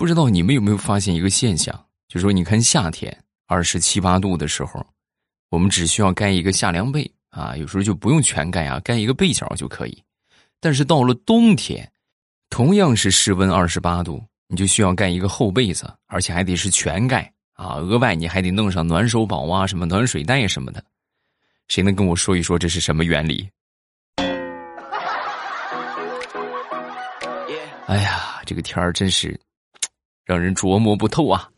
不知道你们有没有发现一个现象，就说你看夏天二十七八度的时候，我们只需要盖一个夏凉被啊，有时候就不用全盖啊，盖一个被角就可以。但是到了冬天，同样是室温二十八度，你就需要盖一个厚被子，而且还得是全盖啊，额外你还得弄上暖手宝啊，什么暖水袋什么的。谁能跟我说一说这是什么原理？哎呀，这个天儿真是让人琢磨不透啊！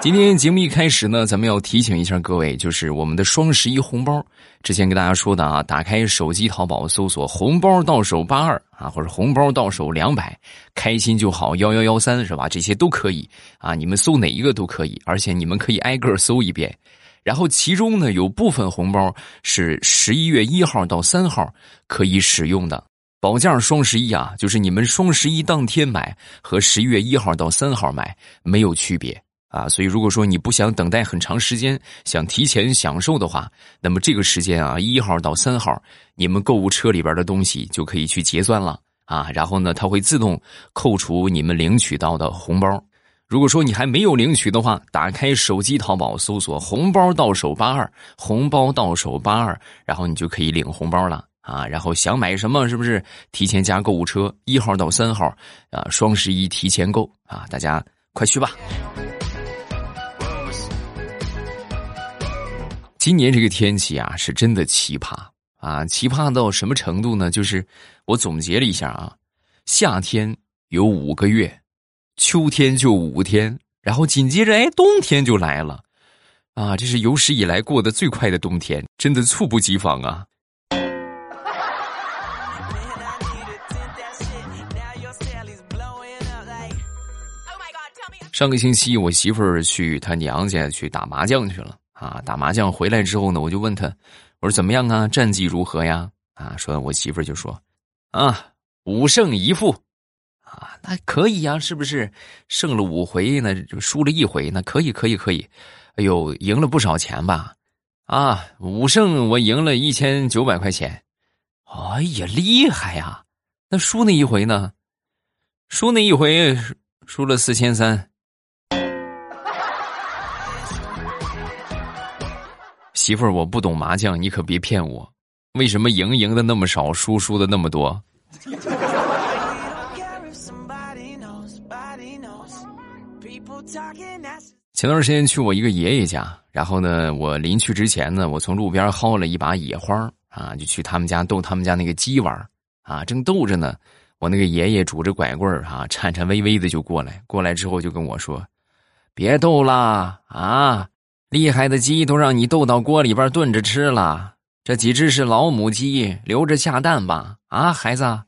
今天节目一开始呢，咱们要提醒一下各位，就是我们的双十一红包。之前跟大家说的啊，打开手机淘宝搜索“红包到手八二”啊，或者“红包到手两百”，开心就好幺幺幺三是吧？这些都可以啊，你们搜哪一个都可以，而且你们可以挨个搜一遍。然后其中呢，有部分红包是十一月一号到三号可以使用的。保价双十一啊，就是你们双十一当天买和十一月一号到三号买没有区别啊，所以如果说你不想等待很长时间，想提前享受的话，那么这个时间啊，一号到三号，你们购物车里边的东西就可以去结算了啊，然后呢，它会自动扣除你们领取到的红包。如果说你还没有领取的话，打开手机淘宝搜索“红包到手八二”，红包到手八二，然后你就可以领红包了。啊，然后想买什么，是不是提前加购物车？一号到三号，啊，双十一提前购啊，大家快去吧！今年这个天气啊，是真的奇葩啊，奇葩到什么程度呢？就是我总结了一下啊，夏天有五个月，秋天就五天，然后紧接着哎，冬天就来了，啊，这是有史以来过得最快的冬天，真的猝不及防啊！上个星期，我媳妇儿去她娘家去打麻将去了啊！打麻将回来之后呢，我就问她，我说怎么样啊？战绩如何呀？啊，说我媳妇儿就说，啊，五胜一负，啊，那可以呀，是不是？胜了五回呢，输了一回，那可以，可以，可以。哎呦，赢了不少钱吧？啊，五胜我赢了一千九百块钱。哎呀，厉害呀！那输那一回呢？输那一回输了四千三。媳妇儿，我不懂麻将，你可别骗我。为什么赢赢的那么少，输输的那么多？前段时间去我一个爷爷家，然后呢，我临去之前呢，我从路边薅了一把野花啊，就去他们家逗他们家那个鸡玩啊。正逗着呢，我那个爷爷拄着拐棍啊，颤颤巍巍的就过来，过来之后就跟我说：“别逗啦啊！”厉害的鸡都让你逗到锅里边炖着吃了，这几只是老母鸡，留着下蛋吧？啊，孩子！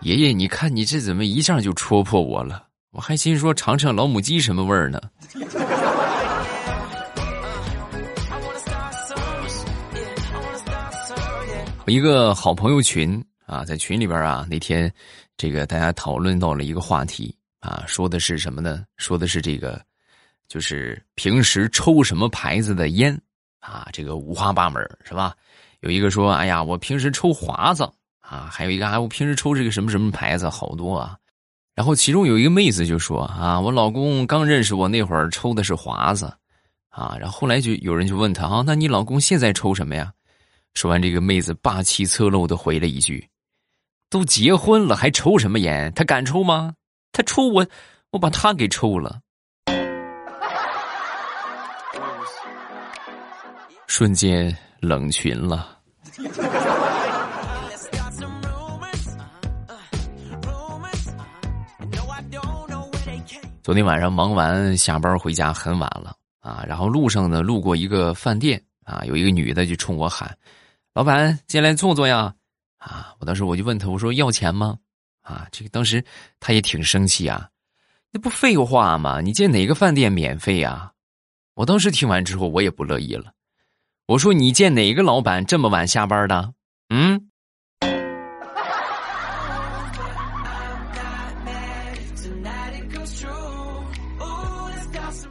爷爷，你看你这怎么一下就戳破我了？我还心说尝尝老母鸡什么味儿呢。我一个好朋友群啊，在群里边啊，那天这个大家讨论到了一个话题。啊，说的是什么呢？说的是这个，就是平时抽什么牌子的烟啊？这个五花八门是吧？有一个说：“哎呀，我平时抽华子啊。”还有一个啊，我平时抽这个什么什么牌子，好多啊。然后其中有一个妹子就说：“啊，我老公刚认识我那会儿抽的是华子啊。”然后后来就有人就问他：“啊，那你老公现在抽什么呀？”说完，这个妹子霸气侧漏的回了一句：“都结婚了还抽什么烟？他敢抽吗？”他抽我，我把他给抽了，瞬间冷群了。昨天晚上忙完下班回家很晚了啊，然后路上呢路过一个饭店啊，有一个女的就冲我喊：“老板进来坐坐呀！”啊，我当时我就问他，我说要钱吗？啊，这个当时他也挺生气啊，那不废话吗？你进哪个饭店免费啊？我当时听完之后，我也不乐意了。我说你见哪个老板这么晚下班的？嗯。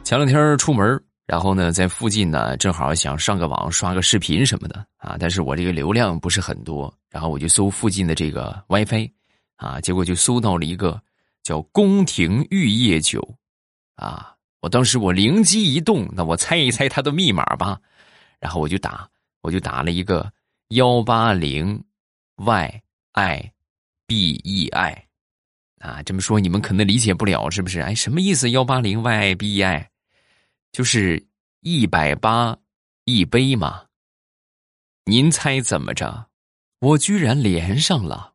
前两天出门然后呢，在附近呢，正好想上个网刷个视频什么的啊，但是我这个流量不是很多，然后我就搜附近的这个 WiFi，啊，结果就搜到了一个叫宫廷玉液酒，啊，我当时我灵机一动，那我猜一猜它的密码吧，然后我就打，我就打了一个幺八零 Y I B E I，啊，这么说你们可能理解不了是不是？哎，什么意思？幺八零 Y I B E I。就是一百八一杯嘛，您猜怎么着？我居然连上了。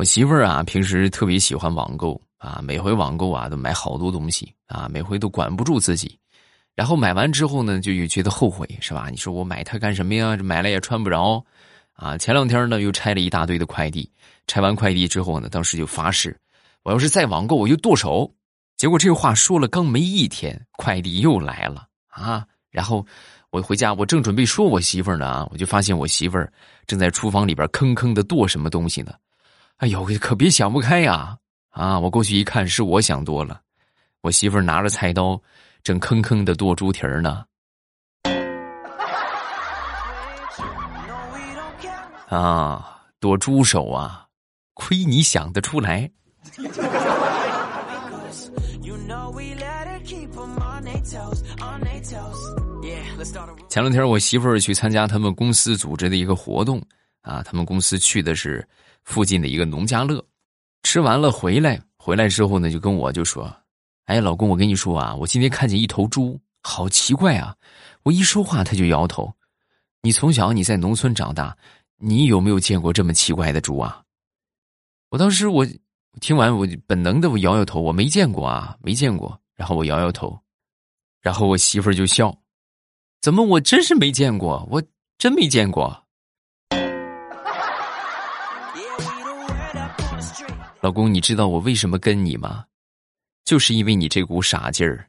我媳妇儿啊，平时特别喜欢网购啊，每回网购啊都买好多东西啊，每回都管不住自己，然后买完之后呢，就又觉得后悔，是吧？你说我买它干什么呀？这买了也穿不着。啊，前两天呢又拆了一大堆的快递，拆完快递之后呢，当时就发誓，我要是再网购我就剁手。结果这话说了刚没一天，快递又来了啊！然后我回家，我正准备说我媳妇儿呢，我就发现我媳妇儿正在厨房里边吭吭的剁什么东西呢。哎呦，可别想不开呀！啊，我过去一看，是我想多了，我媳妇儿拿着菜刀正吭吭的剁猪蹄儿呢。啊，剁猪手啊！亏你想得出来。前两天我媳妇儿去参加他们公司组织的一个活动啊，他们公司去的是附近的一个农家乐，吃完了回来，回来之后呢，就跟我就说：“哎，老公，我跟你说啊，我今天看见一头猪，好奇怪啊！我一说话他就摇头。你从小你在农村长大。”你有没有见过这么奇怪的猪啊？我当时我听完我本能的我摇摇头，我没见过啊，没见过。然后我摇摇头，然后我媳妇儿就笑，怎么我真是没见过，我真没见过。老公，你知道我为什么跟你吗？就是因为你这股傻劲儿。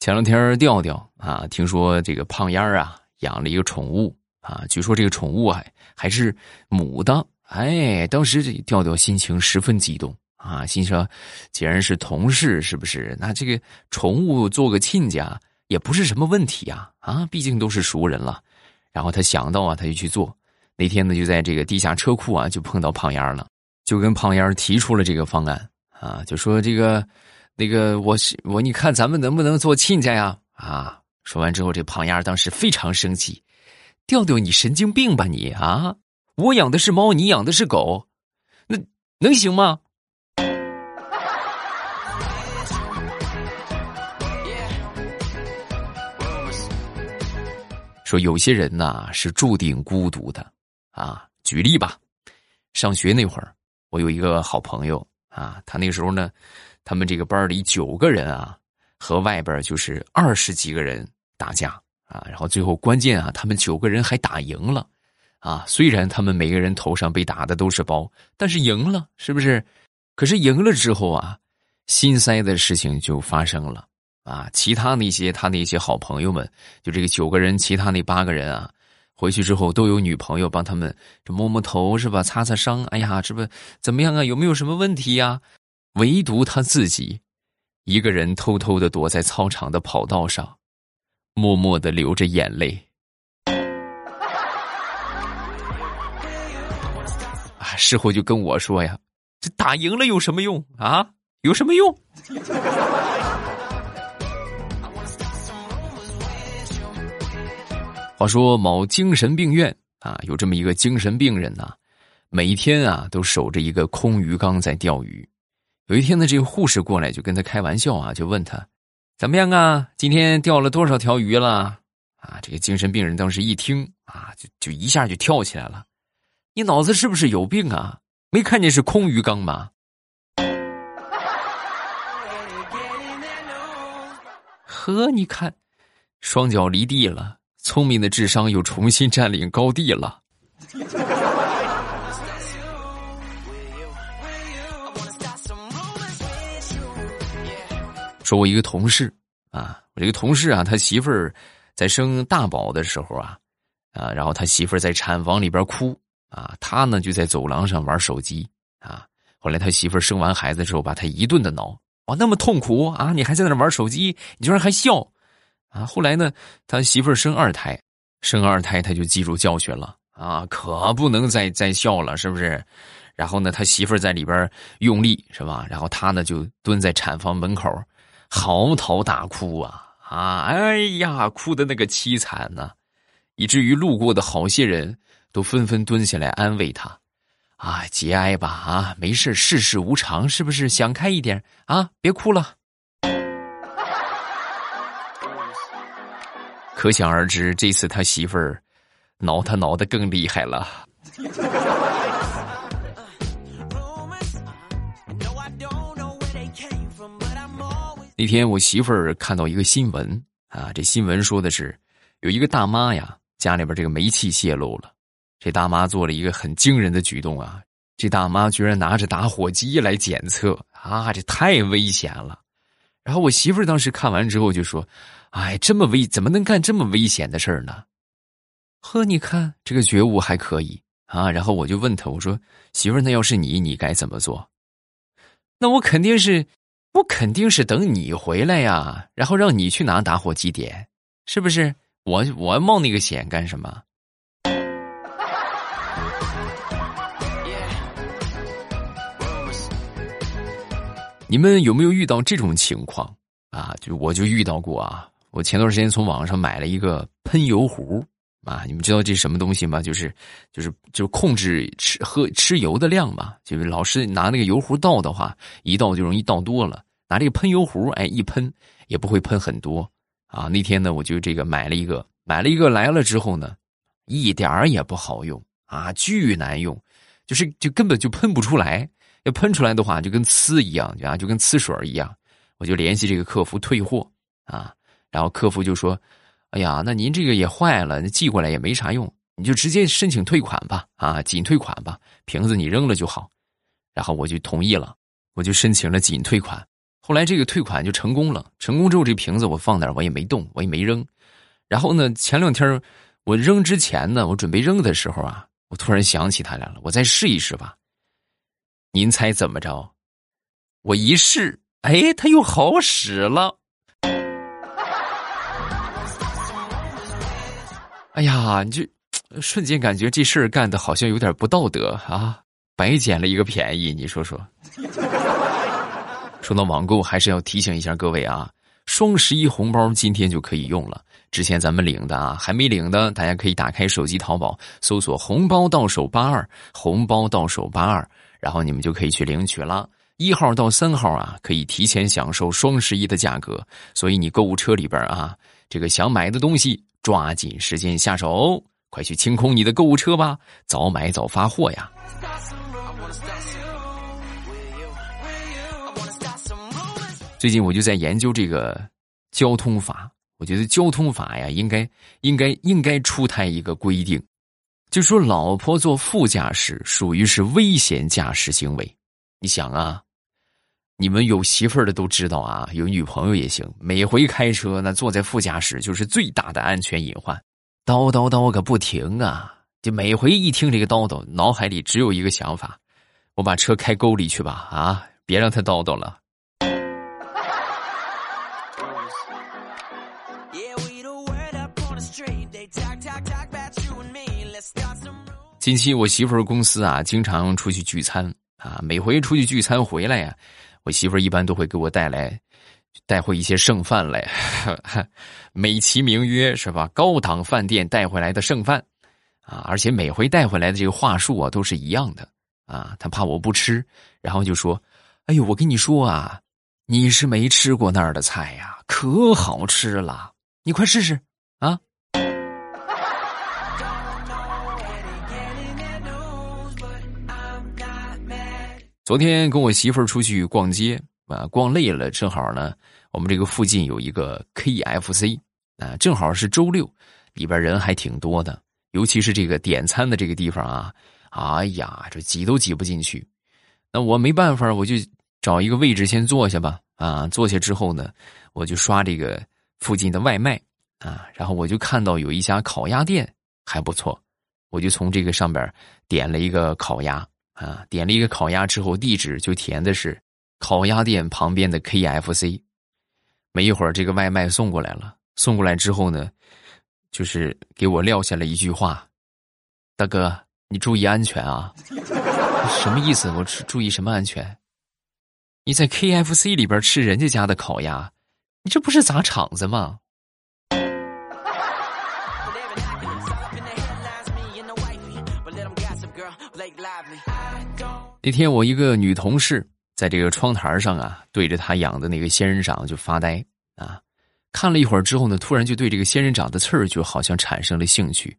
前两天调调啊，听说这个胖丫儿啊养了一个宠物啊，据说这个宠物还还是母的。哎，当时这调调心情十分激动啊，心说既然是同事，是不是？那这个宠物做个亲家也不是什么问题呀啊，毕竟都是熟人了。然后他想到啊，他就去做。那天呢，就在这个地下车库啊，就碰到胖丫了，就跟胖丫提出了这个方案啊，就说这个。那个，我是我，你看咱们能不能做亲家呀？啊！说完之后，这胖丫当时非常生气：“调调，你神经病吧你啊！我养的是猫，你养的是狗，那能行吗？”说有些人呐是注定孤独的啊。举例吧，上学那会儿，我有一个好朋友啊，他那时候呢。他们这个班里九个人啊，和外边就是二十几个人打架啊，然后最后关键啊，他们九个人还打赢了，啊，虽然他们每个人头上被打的都是包，但是赢了，是不是？可是赢了之后啊，心塞的事情就发生了啊。其他那些他那些好朋友们，就这个九个人，其他那八个人啊，回去之后都有女朋友帮他们这摸摸头是吧？擦擦伤，哎呀，这不怎么样啊？有没有什么问题呀？唯独他自己，一个人偷偷的躲在操场的跑道上，默默的流着眼泪。啊，事后就跟我说呀：“这打赢了有什么用啊？有什么用？”话说某精神病院啊，有这么一个精神病人呐，每天啊都守着一个空鱼缸在钓鱼。有一天呢，这个护士过来就跟他开玩笑啊，就问他：“怎么样啊？今天钓了多少条鱼了？”啊，这个精神病人当时一听啊，就就一下就跳起来了：“你脑子是不是有病啊？没看见是空鱼缸吗？”呵，你看，双脚离地了，聪明的智商又重新占领高地了。说我一个同事啊，我这个同事啊，他媳妇儿在生大宝的时候啊，啊，然后他媳妇儿在产房里边哭啊，他呢就在走廊上玩手机啊。后来他媳妇儿生完孩子之后，把他一顿的挠，哇，那么痛苦啊！你还在那玩手机，你居然还笑啊！后来呢，他媳妇儿生二胎，生二胎他就记住教训了啊，可不能再再笑了，是不是？然后呢，他媳妇儿在里边用力，是吧？然后他呢就蹲在产房门口，嚎啕大哭啊啊！哎呀，哭的那个凄惨呐，以至于路过的好些人都纷纷蹲下来安慰他，啊，节哀吧，啊，没事，世事无常，是不是？想开一点啊，别哭了。可想而知，这次他媳妇儿挠他挠的更厉害了。那天我媳妇儿看到一个新闻啊，这新闻说的是有一个大妈呀，家里边这个煤气泄漏了，这大妈做了一个很惊人的举动啊，这大妈居然拿着打火机来检测啊，这太危险了。然后我媳妇儿当时看完之后就说：“哎，这么危，怎么能干这么危险的事儿呢？”呵，你看这个觉悟还可以啊。然后我就问他，我说：“媳妇儿，那要是你，你该怎么做？”那我肯定是。我肯定是等你回来呀，然后让你去拿打火机点，是不是？我我冒那个险干什么？你们有没有遇到这种情况啊？就我就遇到过啊！我前段时间从网上买了一个喷油壶啊，你们知道这什么东西吗？就是就是就是控制吃喝吃油的量嘛。就是老是拿那个油壶倒的话，一倒就容易倒多了。拿这个喷油壶，哎，一喷也不会喷很多啊。那天呢，我就这个买了一个，买了一个来了之后呢，一点儿也不好用啊，巨难用，就是就根本就喷不出来。要喷出来的话，就跟呲一样啊，就跟呲水一样。我就联系这个客服退货啊，然后客服就说：“哎呀，那您这个也坏了，寄过来也没啥用，你就直接申请退款吧，啊，仅退款吧，瓶子你扔了就好。”然后我就同意了，我就申请了仅退款。后来这个退款就成功了，成功之后这瓶子我放那儿，我也没动，我也没扔。然后呢，前两天我扔之前呢，我准备扔的时候啊，我突然想起它来了，我再试一试吧。您猜怎么着？我一试，哎，它又好使了。哎呀，你就瞬间感觉这事儿干的好像有点不道德啊，白捡了一个便宜，你说说。说到网购，还是要提醒一下各位啊，双十一红包今天就可以用了。之前咱们领的啊，还没领的，大家可以打开手机淘宝，搜索“红包到手八二”，红包到手八二，然后你们就可以去领取了。一号到三号啊，可以提前享受双十一的价格。所以你购物车里边啊，这个想买的东西，抓紧时间下手，快去清空你的购物车吧，早买早发货呀。最近我就在研究这个交通法，我觉得交通法呀，应该应该应该出台一个规定，就说老婆坐副驾驶属于是危险驾驶行为。你想啊，你们有媳妇儿的都知道啊，有女朋友也行，每回开车呢坐在副驾驶就是最大的安全隐患，叨叨叨个不停啊！就每回一听这个叨叨，脑海里只有一个想法：我把车开沟里去吧，啊，别让他叨叨了。近期我媳妇儿公司啊，经常出去聚餐啊，每回出去聚餐回来呀，我媳妇儿一般都会给我带来带回一些剩饭来，美其名曰是吧？高档饭店带回来的剩饭啊，而且每回带回来的这个话术啊都是一样的啊，他怕我不吃，然后就说：“哎呦，我跟你说啊，你是没吃过那儿的菜呀，可好吃了，你快试试昨天跟我媳妇儿出去逛街啊，逛累了，正好呢，我们这个附近有一个 KFC 啊，正好是周六，里边人还挺多的，尤其是这个点餐的这个地方啊，哎呀，这挤都挤不进去。那我没办法，我就找一个位置先坐下吧。啊，坐下之后呢，我就刷这个附近的外卖啊，然后我就看到有一家烤鸭店还不错，我就从这个上边点了一个烤鸭啊，点了一个烤鸭之后，地址就填的是烤鸭店旁边的 KFC。没一会儿，这个外卖送过来了，送过来之后呢，就是给我撂下了一句话：“大哥，你注意安全啊！” 什么意思？我注意什么安全？你在 KFC 里边吃人家家的烤鸭，你这不是砸场子吗？那天我一个女同事在这个窗台上啊，对着她养的那个仙人掌就发呆啊，看了一会儿之后呢，突然就对这个仙人掌的刺儿就好像产生了兴趣，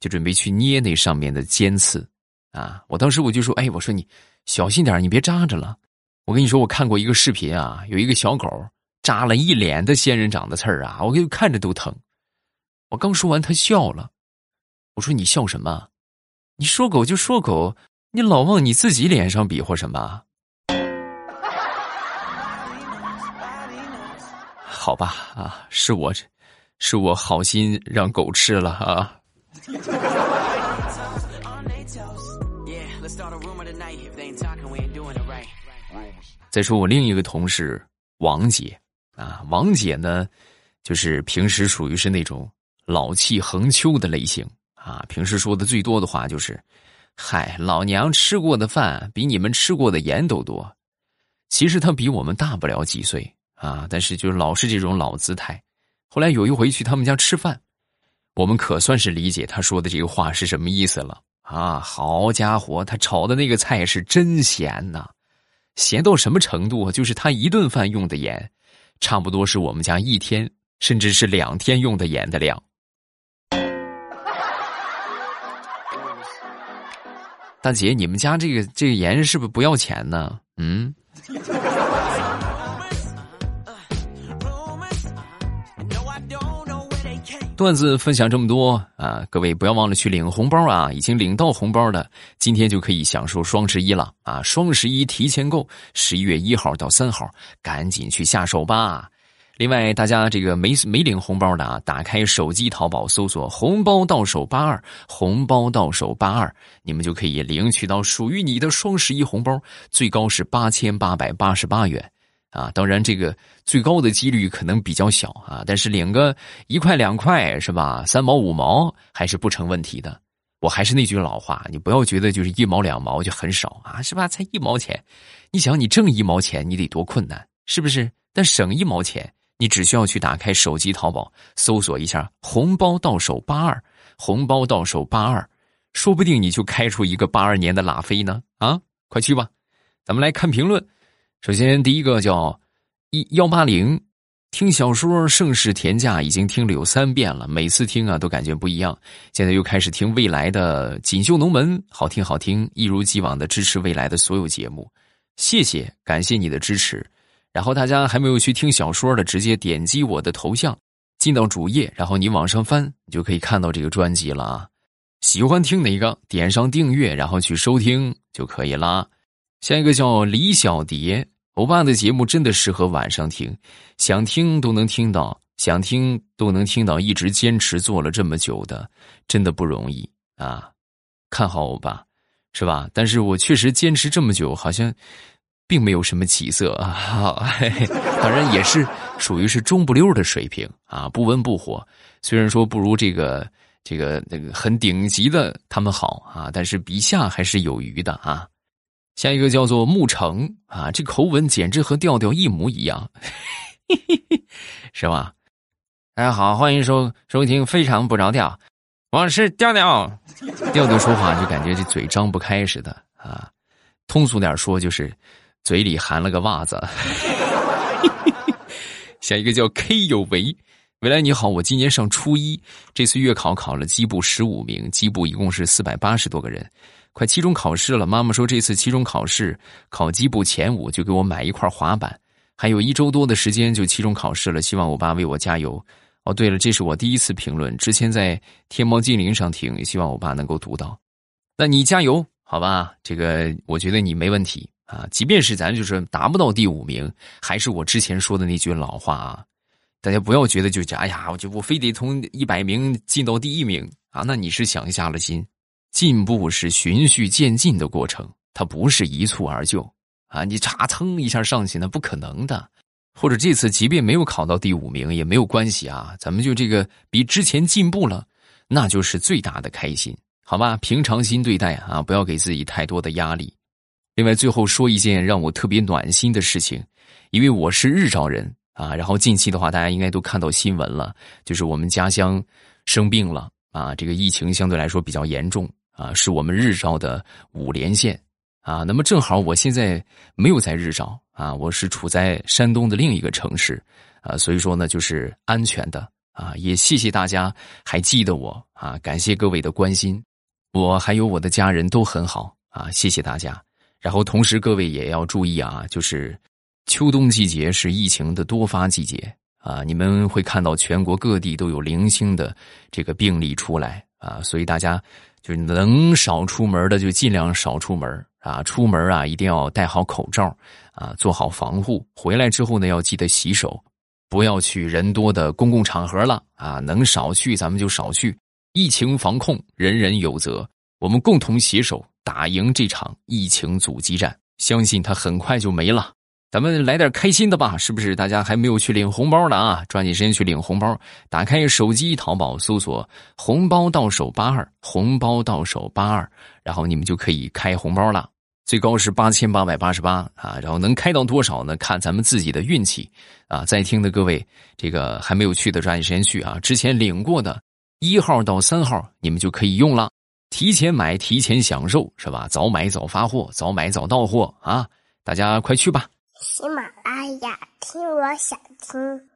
就准备去捏那上面的尖刺啊。我当时我就说：“哎，我说你小心点，你别扎着了。”我跟你说，我看过一个视频啊，有一个小狗扎了一脸的仙人掌的刺儿啊，我给看着都疼。我刚说完，他笑了。我说：“你笑什么？你说狗就说狗。”你老往你自己脸上比划什么？好吧，啊，是我，是我好心让狗吃了啊。再说我另一个同事王姐啊，王姐呢，就是平时属于是那种老气横秋的类型啊，平时说的最多的话就是。嗨，老娘吃过的饭比你们吃过的盐都多。其实他比我们大不了几岁啊，但是就老是这种老姿态。后来有一回去他们家吃饭，我们可算是理解他说的这个话是什么意思了啊！好家伙，他炒的那个菜是真咸呐，咸到什么程度？就是他一顿饭用的盐，差不多是我们家一天甚至是两天用的盐的量。大姐，你们家这个这个盐是不是不要钱呢？嗯。段子分享这么多啊，各位不要忘了去领红包啊！已经领到红包的，今天就可以享受双十一了啊！双十一提前购，十一月一号到三号，赶紧去下手吧。另外，大家这个没没领红包的啊，打开手机淘宝搜索“红包到手八二”，红包到手八二，你们就可以领取到属于你的双十一红包，最高是八千八百八十八元啊！当然，这个最高的几率可能比较小啊，但是领个一块两块是吧？三毛五毛还是不成问题的。我还是那句老话，你不要觉得就是一毛两毛就很少啊，是吧？才一毛钱，你想你挣一毛钱你得多困难，是不是？但省一毛钱。你只需要去打开手机淘宝，搜索一下“红包到手八二”，红包到手八二，说不定你就开出一个八二年的拉菲呢！啊，快去吧！咱们来看评论。首先，第一个叫一幺八零，听小说《盛世田价》已经听了有三遍了，每次听啊都感觉不一样。现在又开始听未来的《锦绣龙门》，好听好听，一如既往的支持未来的所有节目，谢谢，感谢你的支持。然后大家还没有去听小说的，直接点击我的头像，进到主页，然后你往上翻，你就可以看到这个专辑了啊。喜欢听哪个，点上订阅，然后去收听就可以啦。下一个叫李小蝶，欧巴的节目真的适合晚上听，想听都能听到，想听都能听到，一直坚持做了这么久的，真的不容易啊。看好欧巴，是吧？但是我确实坚持这么久，好像。并没有什么起色啊，当然也是属于是中不溜的水平啊，不温不火。虽然说不如这个这个那个很顶级的他们好啊，但是比下还是有余的啊。下一个叫做沐橙啊，这口吻简直和调调一模一样，是吧？大家好，欢迎收收听《非常不着调》，我是调调。调调说话就感觉这嘴张不开似的啊，通俗点说就是。嘴里含了个袜子，下一个叫 K 有为，未来你好，我今年上初一，这次月考考了基部十五名，基部一共是四百八十多个人，快期中考试了，妈妈说这次期中考试考基部前五，就给我买一块滑板，还有一周多的时间就期中考试了，希望我爸为我加油。哦，对了，这是我第一次评论，之前在天猫精灵上听，希望我爸能够读到，那你加油好吧？这个我觉得你没问题。啊，即便是咱就是达不到第五名，还是我之前说的那句老话啊，大家不要觉得就哎呀，我就我非得从一百名进到第一名啊，那你是想下了心。进步是循序渐进的过程，它不是一蹴而就啊！你嚓蹭一下上去，那不可能的。或者这次即便没有考到第五名也没有关系啊，咱们就这个比之前进步了，那就是最大的开心，好吧？平常心对待啊，不要给自己太多的压力。另外，最后说一件让我特别暖心的事情，因为我是日照人啊。然后近期的话，大家应该都看到新闻了，就是我们家乡生病了啊，这个疫情相对来说比较严重啊，是我们日照的五连县。啊，那么正好我现在没有在日照啊，我是处在山东的另一个城市，啊，所以说呢就是安全的啊，也谢谢大家还记得我啊，感谢各位的关心，我还有我的家人都很好啊，谢谢大家。然后同时各位也要注意啊，就是秋冬季节是疫情的多发季节啊，你们会看到全国各地都有零星的这个病例出来啊，所以大家就能少出门的就尽量少出门。啊，出门啊，一定要戴好口罩，啊，做好防护。回来之后呢，要记得洗手，不要去人多的公共场合了。啊，能少去咱们就少去。疫情防控，人人有责，我们共同携手打赢这场疫情阻击战。相信它很快就没了。咱们来点开心的吧，是不是？大家还没有去领红包的啊，抓紧时间去领红包。打开手机淘宝，搜索“红包到手八二”，红包到手八二，然后你们就可以开红包了。最高是八千八百八十八啊，然后能开到多少呢？看咱们自己的运气啊！在听的各位，这个还没有去的抓紧时间去啊！之前领过的一号到三号，你们就可以用了。提前买，提前享受，是吧？早买早发货，早买早到货啊！大家快去吧！喜马拉雅听，我想听。